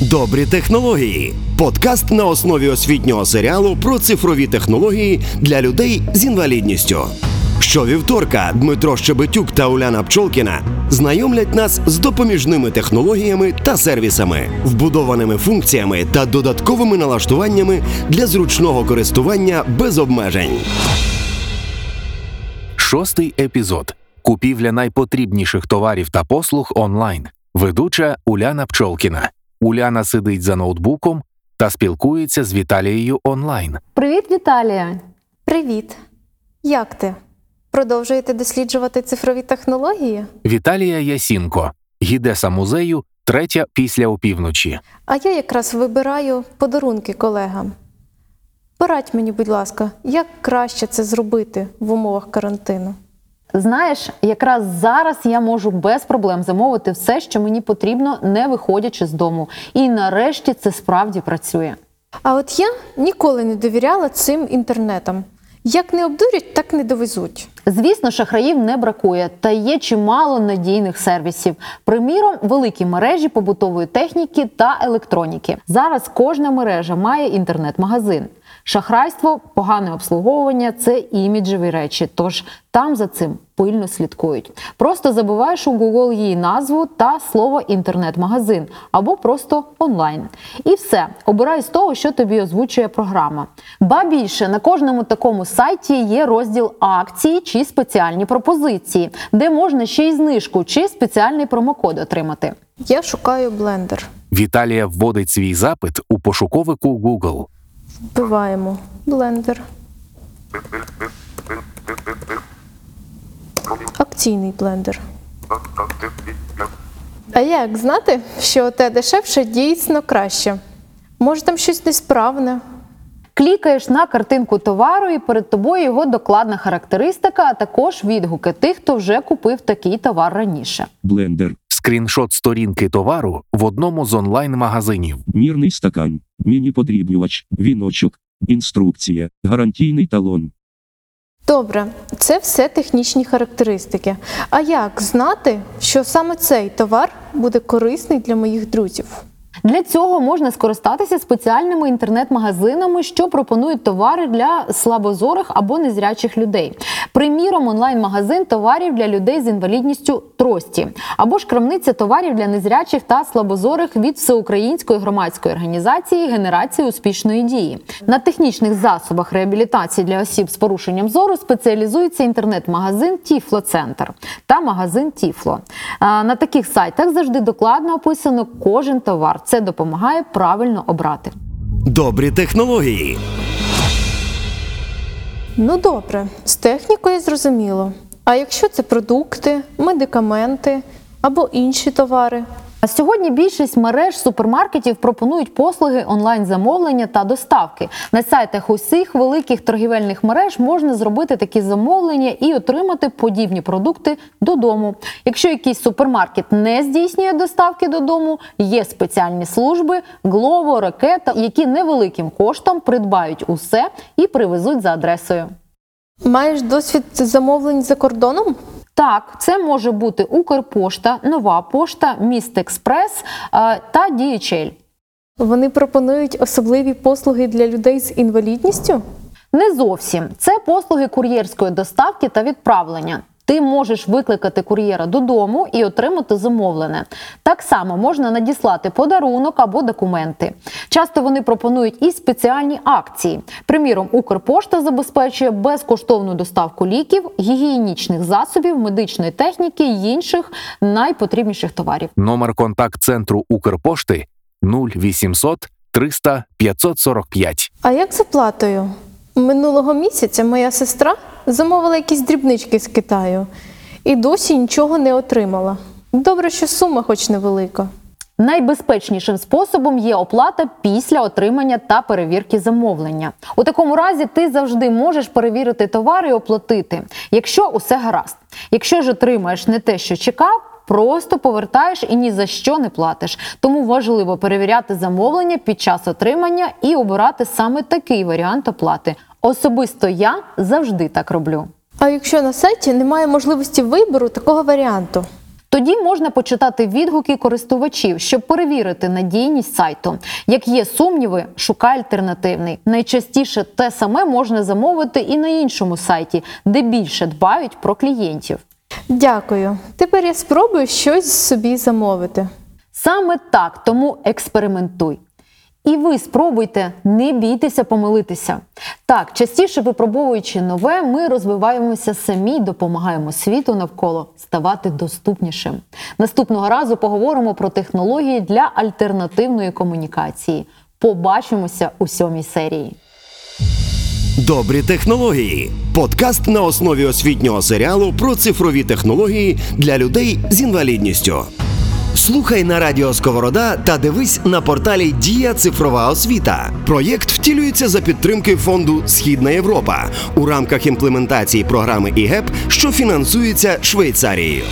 Добрі технології. Подкаст на основі освітнього серіалу про цифрові технології для людей з інвалідністю. Щовівторка Дмитро Щебетюк та Уляна Пчолкіна знайомлять нас з допоміжними технологіями та сервісами, вбудованими функціями та додатковими налаштуваннями для зручного користування без обмежень. Шостий епізод. Купівля найпотрібніших товарів та послуг онлайн. Ведуча Уляна Пчолкіна. Уляна сидить за ноутбуком та спілкується з Віталією онлайн. Привіт, Віталія! Привіт! Як ти? Продовжуєте досліджувати цифрові технології? Віталія Ясінко, гідеса музею, третя після опівночі. А я якраз вибираю подарунки колегам. Порадь мені, будь ласка, як краще це зробити в умовах карантину? Знаєш, якраз зараз я можу без проблем замовити все, що мені потрібно, не виходячи з дому. І нарешті це справді працює. А от я ніколи не довіряла цим інтернетам. Як не обдурять, так не довезуть. Звісно, шахраїв не бракує, та є чимало надійних сервісів. Приміром, великі мережі побутової техніки та електроніки. Зараз кожна мережа має інтернет-магазин. Шахрайство, погане обслуговування це іміджеві речі, тож там за цим пильно слідкують. Просто забиваєш у Google її назву та слово інтернет-магазин або просто онлайн. І все, обирай з того, що тобі озвучує програма. Ба більше на кожному такому сайті є розділ акції чи спеціальні пропозиції, де можна ще й знижку чи спеціальний промокод отримати. Я шукаю блендер. Віталія вводить свій запит у пошуковику Google. Вбиваємо блендер. Акційний блендер. А як знати, що те дешевше дійсно краще? Може там щось несправне? Клікаєш на картинку товару, і перед тобою його докладна характеристика, а також відгуки тих, хто вже купив такий товар раніше. блендер, Скріншот сторінки товару в одному з онлайн-магазинів. мірний стакан, міні-подрібнювач, віночок, інструкція, гарантійний талон. Добре, це все технічні характеристики. А як знати, що саме цей товар буде корисний для моїх друзів? Для цього можна скористатися спеціальними інтернет-магазинами, що пропонують товари для слабозорих або незрячих людей. Приміром, онлайн-магазин товарів для людей з інвалідністю трості, або ж крамниця товарів для незрячих та слабозорих від всеукраїнської громадської організації Генерації успішної дії. На технічних засобах реабілітації для осіб з порушенням зору спеціалізується інтернет-магазин Тіфло Центр та магазин Тіфло. На таких сайтах завжди докладно описано кожен товар. Це допомагає правильно обрати. Добрі технології. Ну добре, з технікою зрозуміло. А якщо це продукти, медикаменти або інші товари? А сьогодні більшість мереж супермаркетів пропонують послуги онлайн-замовлення та доставки. На сайтах усіх великих торгівельних мереж можна зробити такі замовлення і отримати подібні продукти додому. Якщо якийсь супермаркет не здійснює доставки додому, є спеціальні служби Glovo, Ракета, які невеликим коштом придбають усе і привезуть за адресою. Маєш досвід замовлень за кордоном? Так, це може бути Укрпошта, Нова пошта, Міст Експрес е, та DHL. Вони пропонують особливі послуги для людей з інвалідністю? Не зовсім це послуги кур'єрської доставки та відправлення. Ти можеш викликати кур'єра додому і отримати замовлене. Так само можна надіслати подарунок або документи. Часто вони пропонують і спеціальні акції. Приміром, Укрпошта забезпечує безкоштовну доставку ліків, гігієнічних засобів, медичної техніки й інших найпотрібніших товарів. Номер контакт-центру Укрпошти 0800 300 545. А як з оплатою? Минулого місяця моя сестра замовила якісь дрібнички з Китаю і досі нічого не отримала. Добре, що сума хоч невелика. Найбезпечнішим способом є оплата після отримання та перевірки замовлення. У такому разі ти завжди можеш перевірити товар і оплатити, якщо усе гаразд. Якщо ж отримаєш не те, що чекав. Просто повертаєш і ні за що не платиш. Тому важливо перевіряти замовлення під час отримання і обирати саме такий варіант оплати. Особисто я завжди так роблю. А якщо на сайті немає можливості вибору такого варіанту? Тоді можна почитати відгуки користувачів, щоб перевірити надійність сайту. Як є сумніви, шукай альтернативний. Найчастіше те саме можна замовити і на іншому сайті, де більше дбають про клієнтів. Дякую. Тепер я спробую щось собі замовити. Саме так, тому експериментуй. І ви спробуйте, не бійтеся помилитися. Так, частіше випробовуючи нове, ми розвиваємося самі, допомагаємо світу навколо ставати доступнішим. Наступного разу поговоримо про технології для альтернативної комунікації. Побачимося у сьомій серії. Добрі технології. Подкаст на основі освітнього серіалу про цифрові технології для людей з інвалідністю. Слухай на радіо Сковорода та дивись на порталі Дія Цифрова освіта. Проєкт втілюється за підтримки фонду Східна Європа у рамках імплементації програми ІГЕП, що фінансується Швейцарією.